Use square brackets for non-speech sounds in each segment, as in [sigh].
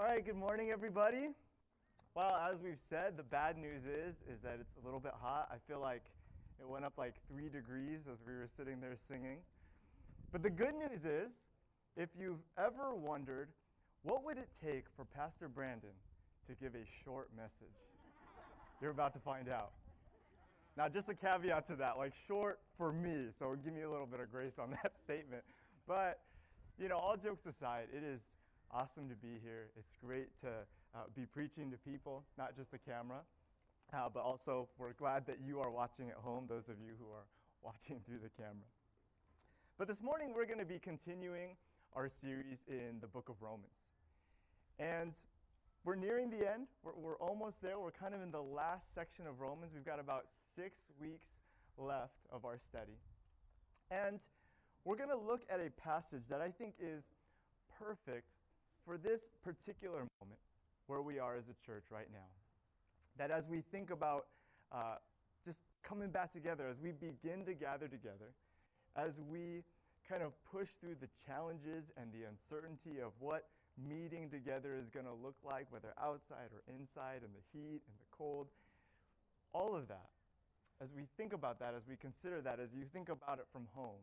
All right, good morning, everybody. Well, as we've said, the bad news is is that it's a little bit hot. I feel like it went up like three degrees as we were sitting there singing. But the good news is, if you've ever wondered, what would it take for Pastor Brandon to give a short message? You're about to find out. Now, just a caveat to that, like short for me, so give me a little bit of grace on [laughs] that statement. But, you know, all jokes aside, it is awesome to be here. It's great to uh, be preaching to people, not just the camera, uh, but also we're glad that you are watching at home, those of you who are [laughs] watching through the camera. But this morning we're going to be continuing our series in the book of Romans. And we're nearing the end. We're, we're almost there. We're kind of in the last section of Romans. We've got about six weeks left of our study. And we're going to look at a passage that I think is perfect for this particular moment where we are as a church right now. That as we think about uh, just coming back together, as we begin to gather together, as we kind of push through the challenges and the uncertainty of what meeting together is going to look like, whether outside or inside, and the heat and the cold, all of that. As we think about that, as we consider that, as you think about it from home,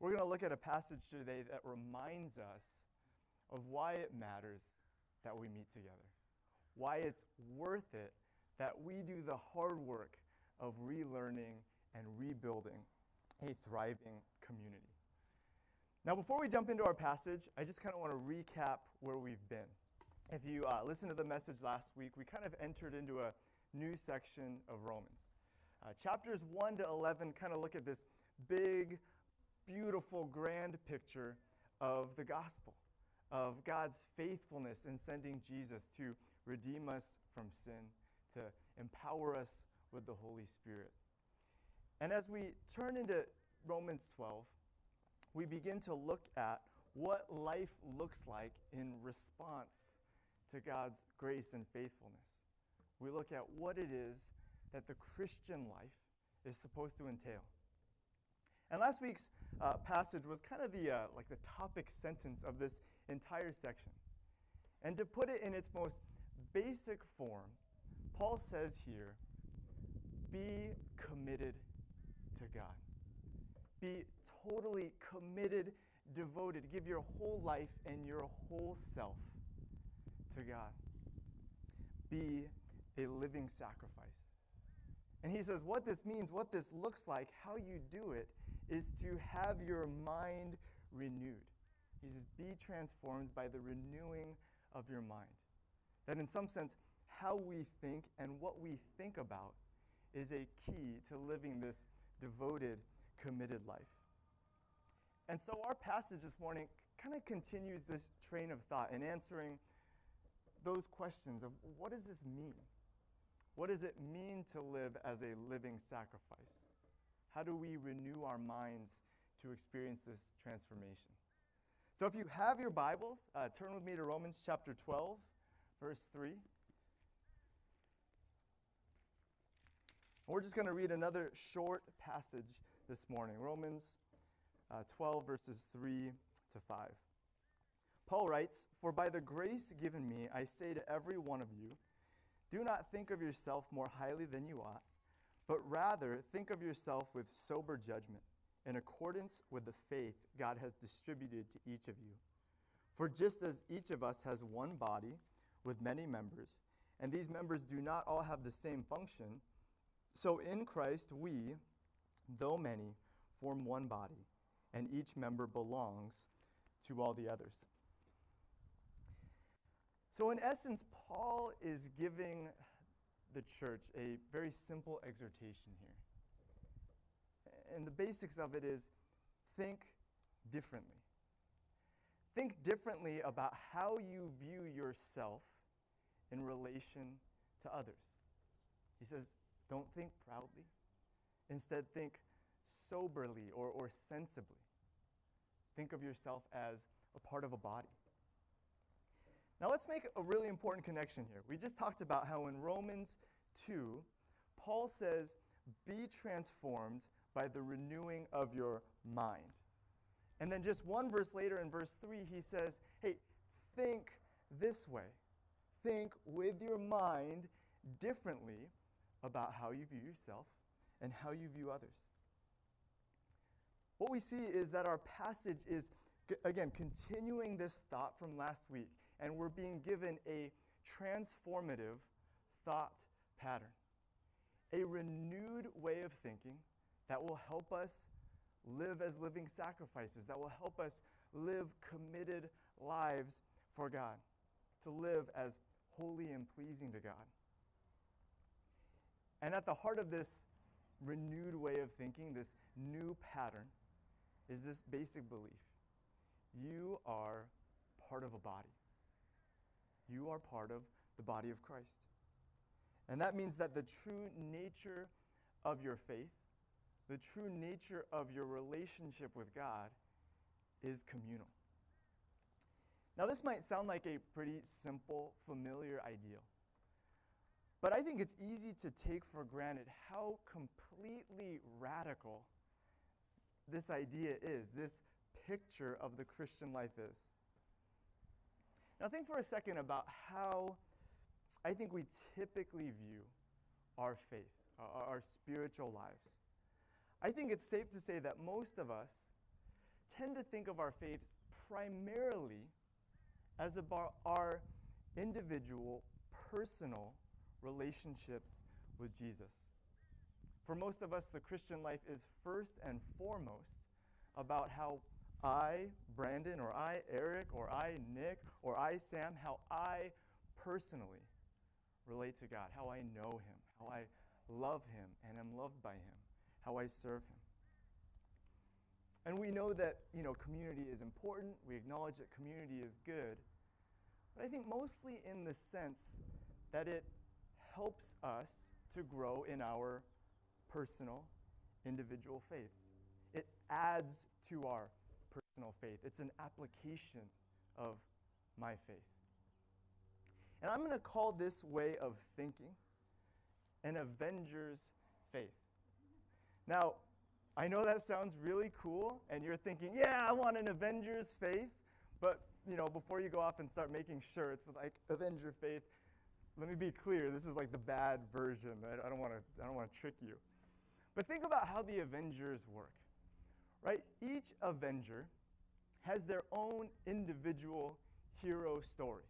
we're going to look at a passage today that reminds us of why it matters that we meet together, why it's worth it that we do the hard work of relearning and rebuilding a thriving community. Now, before we jump into our passage, I just kind of want to recap where we've been. If you uh, listened to the message last week, we kind of entered into a new section of Romans. Uh, chapters 1 to 11 kind of look at this big, beautiful, grand picture of the gospel of God's faithfulness in sending Jesus to redeem us from sin, to empower us with the Holy Spirit. And as we turn into Romans 12, we begin to look at what life looks like in response to God's grace and faithfulness. We look at what it is that the Christian life is supposed to entail. And last week's uh, passage was kind of the uh, like the topic sentence of this entire section. And to put it in its most basic form, Paul says here, be committed to God. Be totally committed, devoted. Give your whole life and your whole self to God. Be a living sacrifice. And he says, what this means, what this looks like, how you do it, is to have your mind renewed. He says, be transformed by the renewing of your mind. That in some sense, how we think and what we think about is a key to living this devoted, committed life. And so our passage this morning kind of continues this train of thought in answering those questions of what does this mean? What does it mean to live as a living sacrifice? How do we renew our minds to experience this transformation? So if you have your Bibles, uh, turn with me to Romans chapter 12, verse 3. We're just going to read another short passage this morning Romans uh, 12, verses 3 to 5. Paul writes, For by the grace given me, I say to every one of you, do not think of yourself more highly than you ought but rather think of yourself with sober judgment, in accordance with the faith God has distributed to each of you. For just as each of us has one body with many members, and these members do not all have the same function, so in Christ we, though many, form one body, and each member belongs to all the others. So, in essence, Paul is giving the church a very simple exhortation here. And the basics of it is think differently. Think differently about how you view yourself in relation to others. He says, don't think proudly. Instead, think soberly or, or sensibly. Think of yourself as a part of a body. Now, let's make a really important connection here. We just talked about how in Romans 2, Paul says, Be transformed by the renewing of your mind. And then just one verse later in verse 3, he says, Hey, think this way. Think with your mind differently about how you view yourself and how you view others. What we see is that our passage is, again, continuing this thought from last week, and we're being given a transformative thought pattern, a renewed way of thinking that will help us live as living sacrifices, that will help us live committed lives for God, to live as holy and pleasing to God. And at the heart of this renewed way of thinking, this new pattern, is this basic belief you are part of a body. You are part of the body of Christ. And that means that the true nature of your faith, the true nature of your relationship with God, is communal. Now, this might sound like a pretty simple, familiar ideal. But I think it's easy to take for granted how completely radical this idea is, this picture of the Christian life is. Now, think for a second about how I think we typically view our faith, our, our spiritual lives. I think it's safe to say that most of us tend to think of our faiths primarily as about our individual, personal relationships with Jesus. For most of us, the Christian life is first and foremost about how I, Brandon, or I, Eric, or I, Nick, or I, Sam, how I personally relate to God, how I know Him, how I love Him and am loved by Him, how I serve Him. And we know that, you know, community is important. We acknowledge that community is good. But I think mostly in the sense that it helps us to grow in our personal, individual faiths. It adds to our personal faith. It's an application of my faith. And I'm going to call this way of thinking an avenger's faith. Now, I know that sounds really cool, and you're thinking, yeah, I want an avenger's faith. But, you know, before you go off and start making shirts with like Avenger faith, let me be clear, this is like the bad version. I, don't want to I don't want to trick you. But think about how the Avengers work. Right? Each Avenger has their own individual hero story.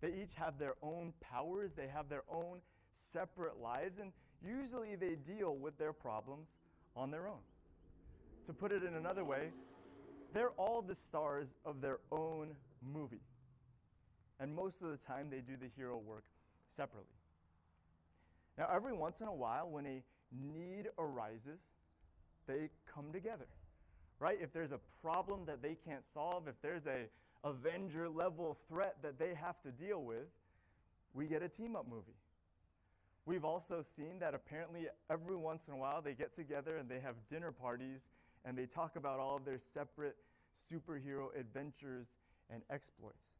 They each have their own powers, they have their own separate lives, and usually they deal with their problems on their own. To put it in another way, they're all the stars of their own movie. And most of the time, they do the hero work separately. Now, every once in a while, when a need arises, they come together. Right? If there's a problem that they can't solve, if there's a Avenger level threat that they have to deal with, we get a team up movie. We've also seen that apparently every once in a while they get together and they have dinner parties and they talk about all of their separate superhero adventures and exploits.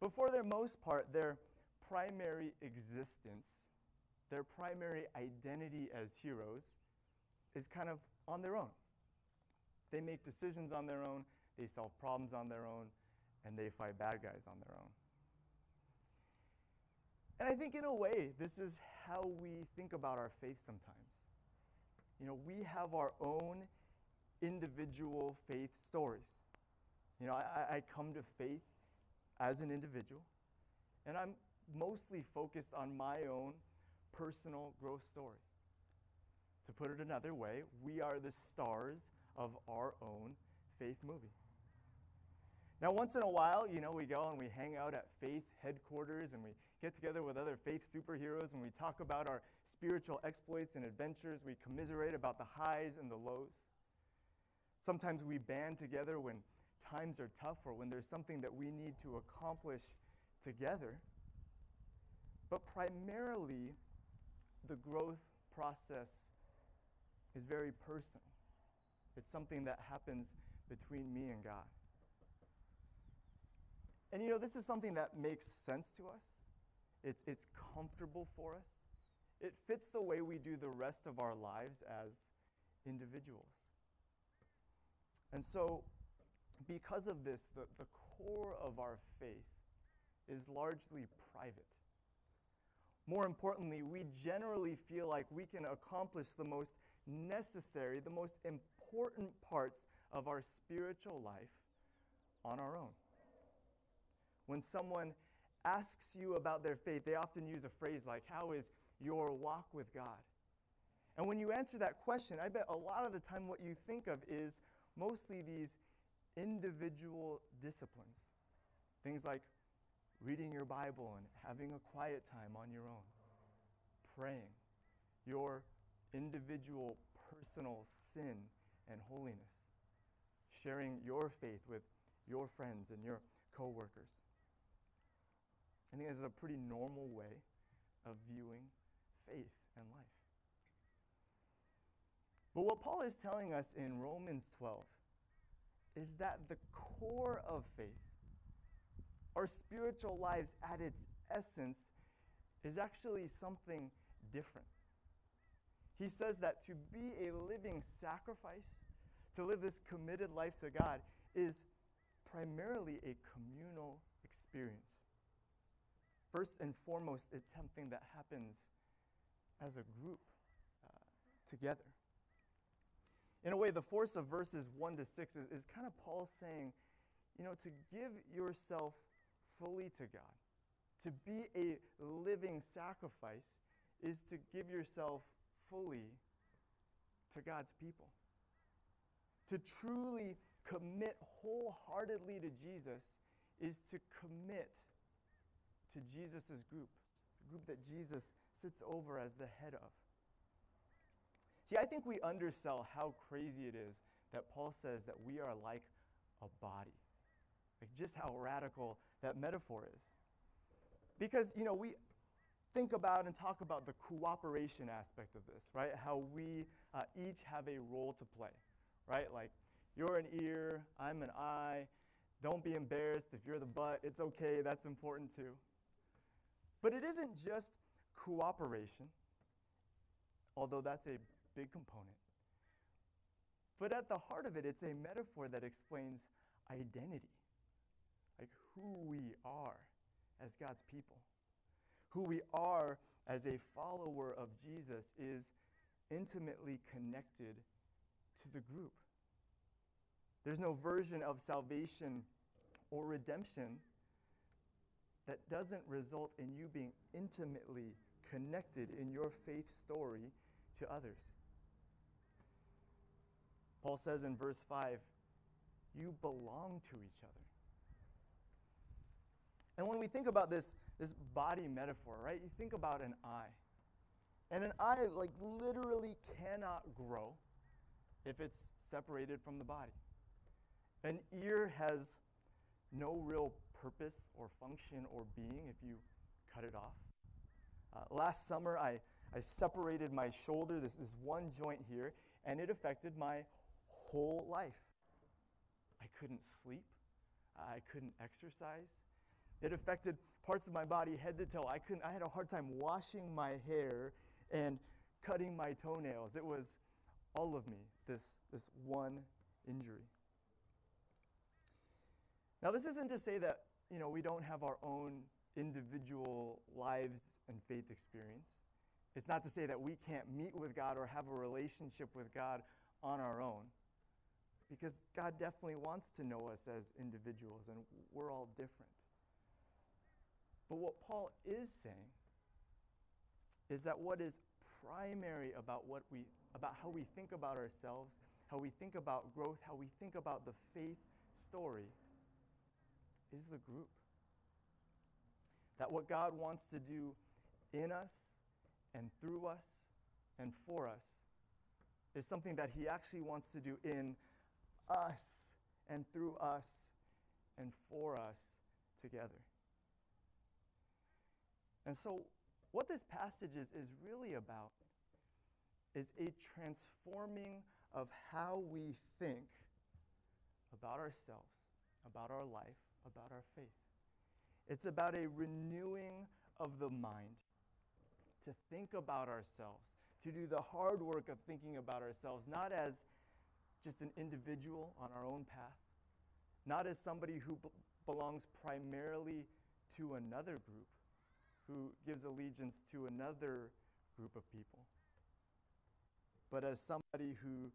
But for their most part, their primary existence, their primary identity as heroes, is kind of on their own. They make decisions on their own, they solve problems on their own, and they fight bad guys on their own. And I think, in a way, this is how we think about our faith sometimes. You know, we have our own individual faith stories. You know, I, I come to faith as an individual, and I'm mostly focused on my own personal growth story. To put it another way, we are the stars of our own faith movie. Now, once in a while, you know, we go and we hang out at faith headquarters and we get together with other faith superheroes and we talk about our spiritual exploits and adventures. We commiserate about the highs and the lows. Sometimes we band together when times are tough or when there's something that we need to accomplish together. But primarily, the growth process is very personal. It's something that happens between me and God. And you know, this is something that makes sense to us. It's, it's comfortable for us. It fits the way we do the rest of our lives as individuals. And so, because of this, the, the core of our faith is largely private. More importantly, we generally feel like we can accomplish the most necessary, the most important parts of our spiritual life on our own. When someone asks you about their faith, they often use a phrase like, How is your walk with God? And when you answer that question, I bet a lot of the time what you think of is mostly these individual disciplines. Things like reading your Bible and having a quiet time on your own, praying, your individual personal sin and holiness, sharing your faith with your friends and your coworkers. I think this is a pretty normal way of viewing faith and life. But what Paul is telling us in Romans 12 is that the core of faith, our spiritual lives at its essence, is actually something different. He says that to be a living sacrifice, to live this committed life to God, is primarily a communal experience. First and foremost, it's something that happens as a group uh, together. In a way, the force of verses 1 to 6 is, is kind of Paul saying, you know, to give yourself fully to God, to be a living sacrifice, is to give yourself fully to God's people. To truly commit wholeheartedly to Jesus is to commit to Jesus' group, the group that Jesus sits over as the head of. See, I think we undersell how crazy it is that Paul says that we are like a body. Like just how radical that metaphor is. Because, you know, we think about and talk about the cooperation aspect of this, right? How we uh, each have a role to play, right? Like, you're an ear, I'm an eye. Don't be embarrassed if you're the butt. It's okay, that's important too. But it isn't just cooperation, although that's a big component. But at the heart of it, it's a metaphor that explains identity, like who we are as God's people. Who we are as a follower of Jesus is intimately connected to the group. There's no version of salvation or redemption that doesn't result in you being intimately connected in your faith story to others. Paul says in verse 5, you belong to each other. And when we think about this, this body metaphor, right, you think about an eye. And an eye, like, literally cannot grow if it's separated from the body. An ear has no real purpose or function or being if you cut it off. Uh, last summer, I, I separated my shoulder, this, this one joint here, and it affected my whole life. I couldn't sleep, I couldn't exercise. It affected parts of my body head to toe. I couldn't I had a hard time washing my hair and cutting my toenails. It was all of me, this, this one injury. Now, this isn't to say that you know, we don't have our own individual lives and faith experience. It's not to say that we can't meet with God or have a relationship with God on our own, because God definitely wants to know us as individuals, and we're all different. But what Paul is saying is that what is primary about what we about how we think about ourselves, how we think about growth, how we think about the faith story is the group. That what God wants to do in us and through us and for us is something that He actually wants to do in us and through us and for us together. And so, what this passage is, is really about is a transforming of how we think about ourselves, about our life, about our faith. It's about a renewing of the mind to think about ourselves, to do the hard work of thinking about ourselves, not as just an individual on our own path, not as somebody who b- belongs primarily to another group, who gives allegiance to another group of people, but as somebody who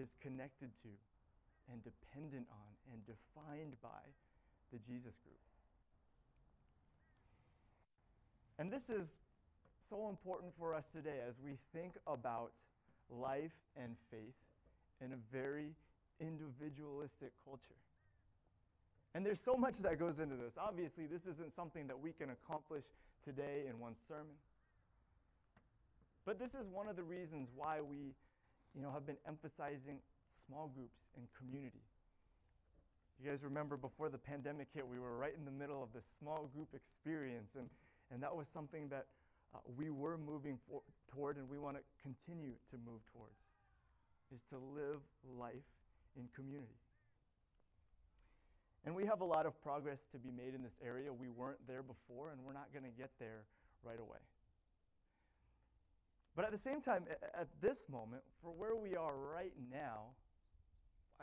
is connected to and dependent on and defined by the Jesus group. And this is so important for us today as we think about life and faith in a very individualistic culture. And there's so much that goes into this. Obviously, this isn't something that we can accomplish today in one sermon. But this is one of the reasons why we, you know, have been emphasizing small groups and community. You guys remember before the pandemic hit, we were right in the middle of this small group experience, and, and that was something that uh, we were moving for, toward and we want to continue to move towards, is to live life in community. And we have a lot of progress to be made in this area. We weren't there before, and we're not going to get there right away. But at the same time, at this moment, for where we are right now,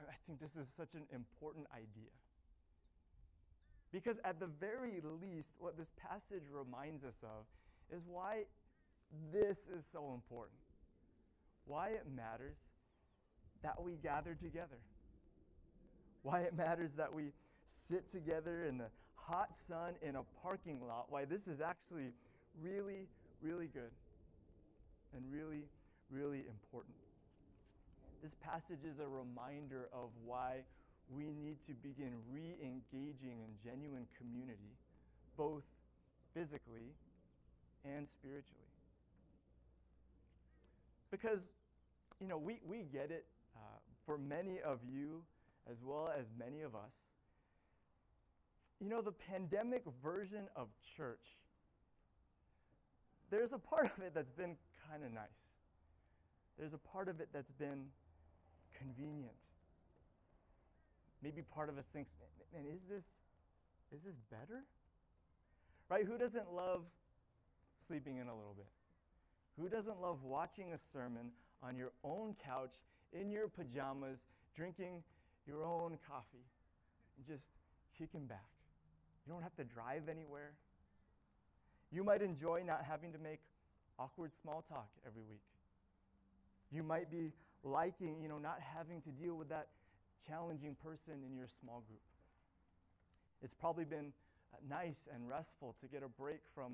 I think this is such an important idea. Because at the very least, what this passage reminds us of is why this is so important. Why it matters that we gather together. Why it matters that we sit together in the hot sun in a parking lot. Why this is actually really, really good and really, really important. This passage is a reminder of why we need to begin re engaging in genuine community, both physically and spiritually. Because, you know, we, we get it uh, for many of you as well as many of us. You know, the pandemic version of church, there's a part of it that's been kind of nice. There's a part of it that's been convenient. Maybe part of us thinks, man, is this, is this better? Right? Who doesn't love sleeping in a little bit? Who doesn't love watching a sermon on your own couch, in your pajamas, drinking your own coffee, and just kicking back? You don't have to drive anywhere. You might enjoy not having to make awkward small talk every week. You might be liking, you know, not having to deal with that challenging person in your small group. It's probably been uh, nice and restful to get a break from,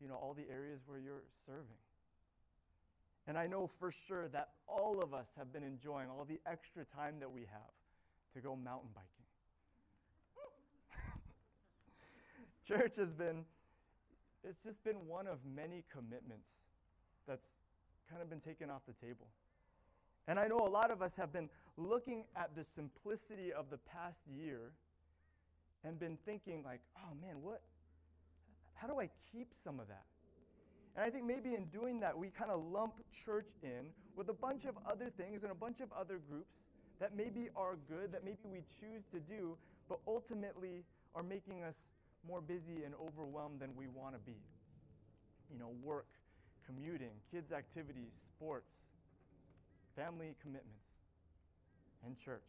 you know, all the areas where you're serving. And I know for sure that all of us have been enjoying all the extra time that we have to go mountain biking. [laughs] Church has been, it's just been one of many commitments that's kind of been taken off the table. And I know a lot of us have been looking at the simplicity of the past year and been thinking, like, oh man, what? How do I keep some of that? And I think maybe in doing that, we kind of lump church in with a bunch of other things and a bunch of other groups that maybe are good, that maybe we choose to do, but ultimately are making us more busy and overwhelmed than we want to be. You know, work, commuting, kids' activities, sports, family commitments, and church.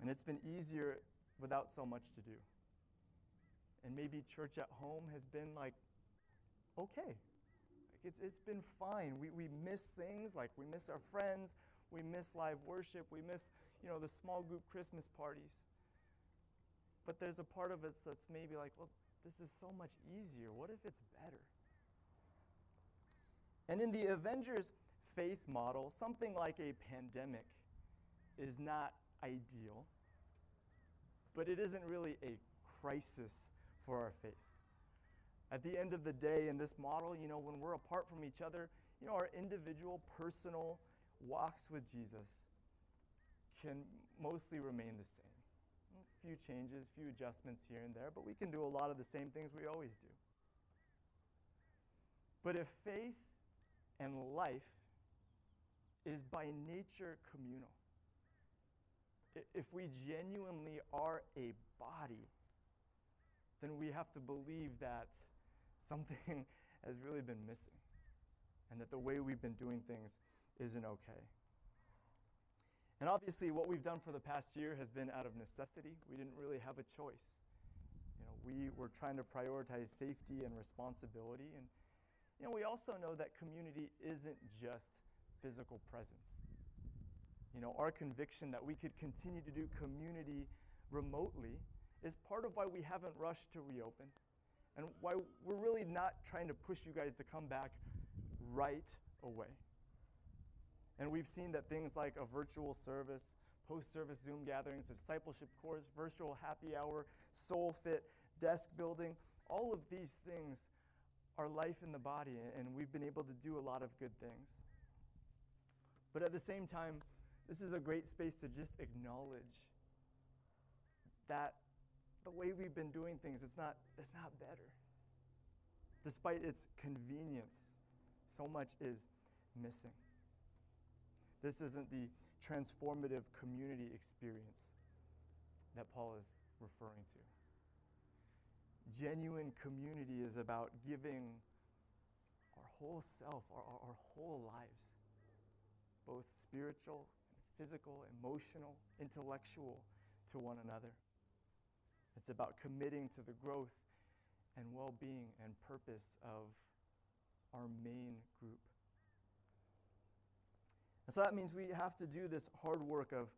And it's been easier without so much to do. And maybe church at home has been like, okay. Like it's, it's been fine. We, we miss things, like we miss our friends, we miss live worship, we miss, you know, the small group Christmas parties. But there's a part of us that's maybe like, well, this is so much easier. What if it's better? And in the Avengers faith model, something like a pandemic is not ideal, but it isn't really a crisis for our faith. At the end of the day, in this model, you know, when we're apart from each other, you know, our individual, personal walks with Jesus can mostly remain the same. A few changes, few adjustments here and there, but we can do a lot of the same things we always do. But if faith and life is by nature communal. If we genuinely are a body, then we have to believe that something [laughs] has really been missing and that the way we've been doing things isn't okay. And obviously, what we've done for the past year has been out of necessity. We didn't really have a choice. You know, we were trying to prioritize safety and responsibility. And, you know, we also know that community isn't just physical presence. You know, our conviction that we could continue to do community remotely is part of why we haven't rushed to reopen and why we're really not trying to push you guys to come back right away. And we've seen that things like a virtual service, post service Zoom gatherings, discipleship course, virtual happy hour, soul fit, desk building, all of these things are life in the body, and we've been able to do a lot of good things. But at the same time, this is a great space to just acknowledge that the way we've been doing things, it's not, it's not better. Despite its convenience, so much is missing. This isn't the transformative community experience that Paul is referring to. Genuine community is about giving our whole self, our, our, our whole lives, both spiritual, and physical, emotional, intellectual, to one another. It's about committing to the growth and well being and purpose of our main group. And so that means we have to do this hard work of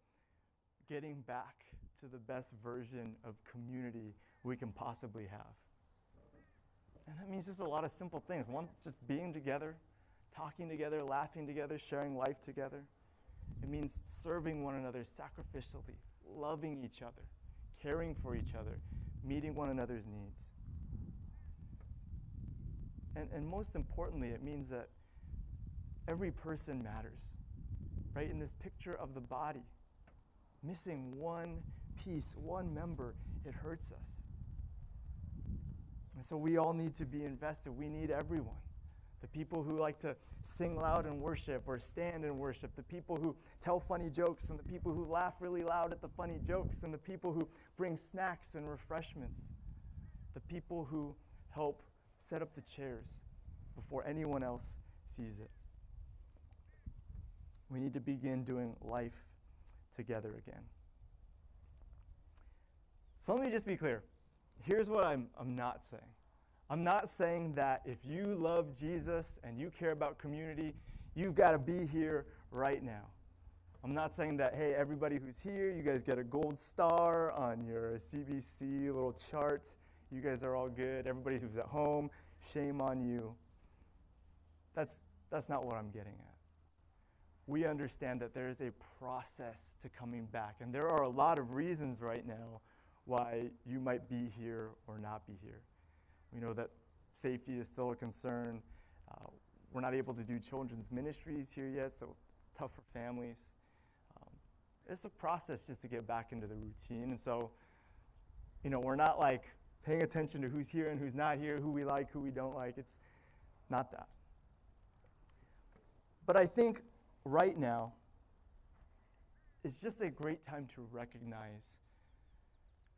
getting back to the best version of community we can possibly have. And that means just a lot of simple things. One, just being together, talking together, laughing together, sharing life together. It means serving one another sacrificially, loving each other, caring for each other, meeting one another's needs. And, and most importantly, it means that every person matters, right? In this picture of the body, missing one piece, one member, it hurts us. And so we all need to be invested. We need everyone. The people who like to sing loud and worship or stand and worship, the people who tell funny jokes, and the people who laugh really loud at the funny jokes, and the people who bring snacks and refreshments, the people who help set up the chairs before anyone else sees it. We need to begin doing life together again. So let me just be clear. Here's what I'm, I'm not saying. I'm not saying that if you love Jesus and you care about community, you've got to be here right now. I'm not saying that, hey, everybody who's here, you guys get a gold star on your CBC little chart. You guys are all good. Everybody who's at home, shame on you. That's, that's not what I'm getting at. We understand that there is a process to coming back, and there are a lot of reasons right now why you might be here or not be here. We know that safety is still a concern. Uh, we're not able to do children's ministries here yet, so it's tough for families. Um, it's a process just to get back into the routine. And so, you know, we're not like paying attention to who's here and who's not here, who we like, who we don't like. It's not that. But I think right now, it's just a great time to recognize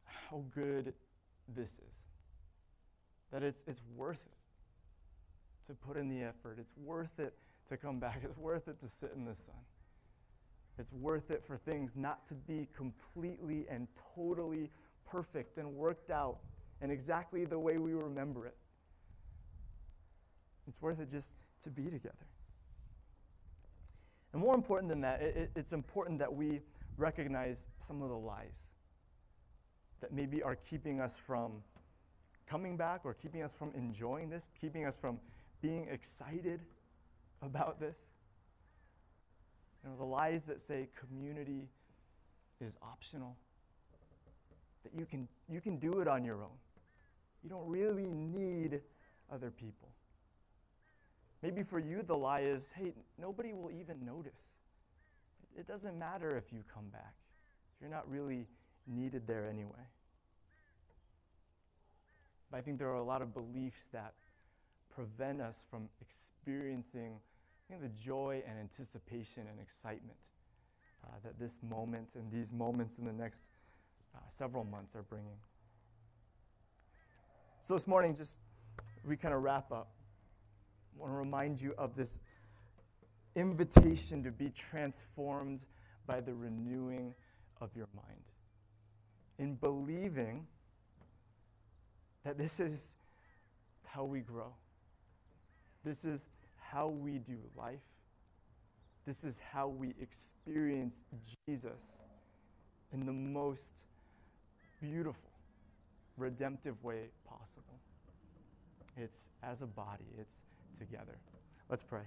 how good this is that it's, it's worth it to put in the effort. It's worth it to come back. It's worth it to sit in the sun. It's worth it for things not to be completely and totally perfect and worked out and exactly the way we remember it. It's worth it just to be together. And more important than that, it, it, it's important that we recognize some of the lies that maybe are keeping us from coming back or keeping us from enjoying this, keeping us from being excited about this. You know, the lies that say community is optional, that you can, you can do it on your own. You don't really need other people. Maybe for you, the lie is hey, nobody will even notice. It doesn't matter if you come back, you're not really needed there anyway. But I think there are a lot of beliefs that prevent us from experiencing the joy and anticipation and excitement uh, that this moment and these moments in the next uh, several months are bringing. So this morning, just we kind of wrap up. I want to remind you of this invitation to be transformed by the renewing of your mind. In believing that this is how we grow. This is how we do life. This is how we experience Jesus in the most beautiful, redemptive way possible. It's as a body, it's together. Let's pray.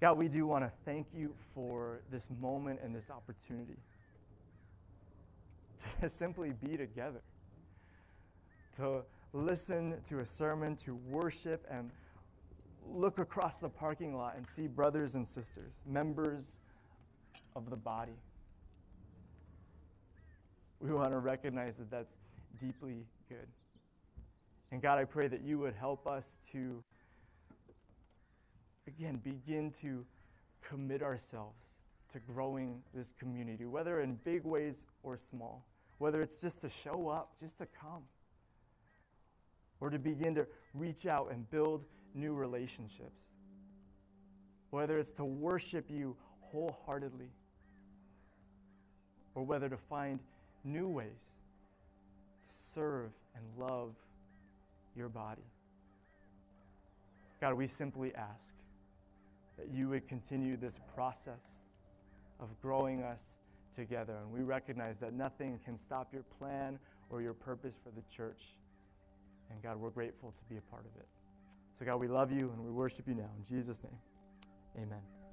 God, we do want to thank you for this moment and this opportunity to [laughs] simply be together, to listen to a sermon, to worship, and look across the parking lot and see brothers and sisters, members of the body. We want to recognize that that's deeply good. And God, I pray that you would help us to, again, begin to commit ourselves to growing this community, whether in big ways or small, whether it's just to show up, just to come, or to begin to reach out and build new relationships, whether it's to worship you wholeheartedly, or whether to find new ways to serve and love your body. God, we simply ask that you would continue this process of growing us together. And we recognize that nothing can stop your plan or your purpose for the church. And God, we're grateful to be a part of it. So, God, we love you and we worship you now. In Jesus' name, amen.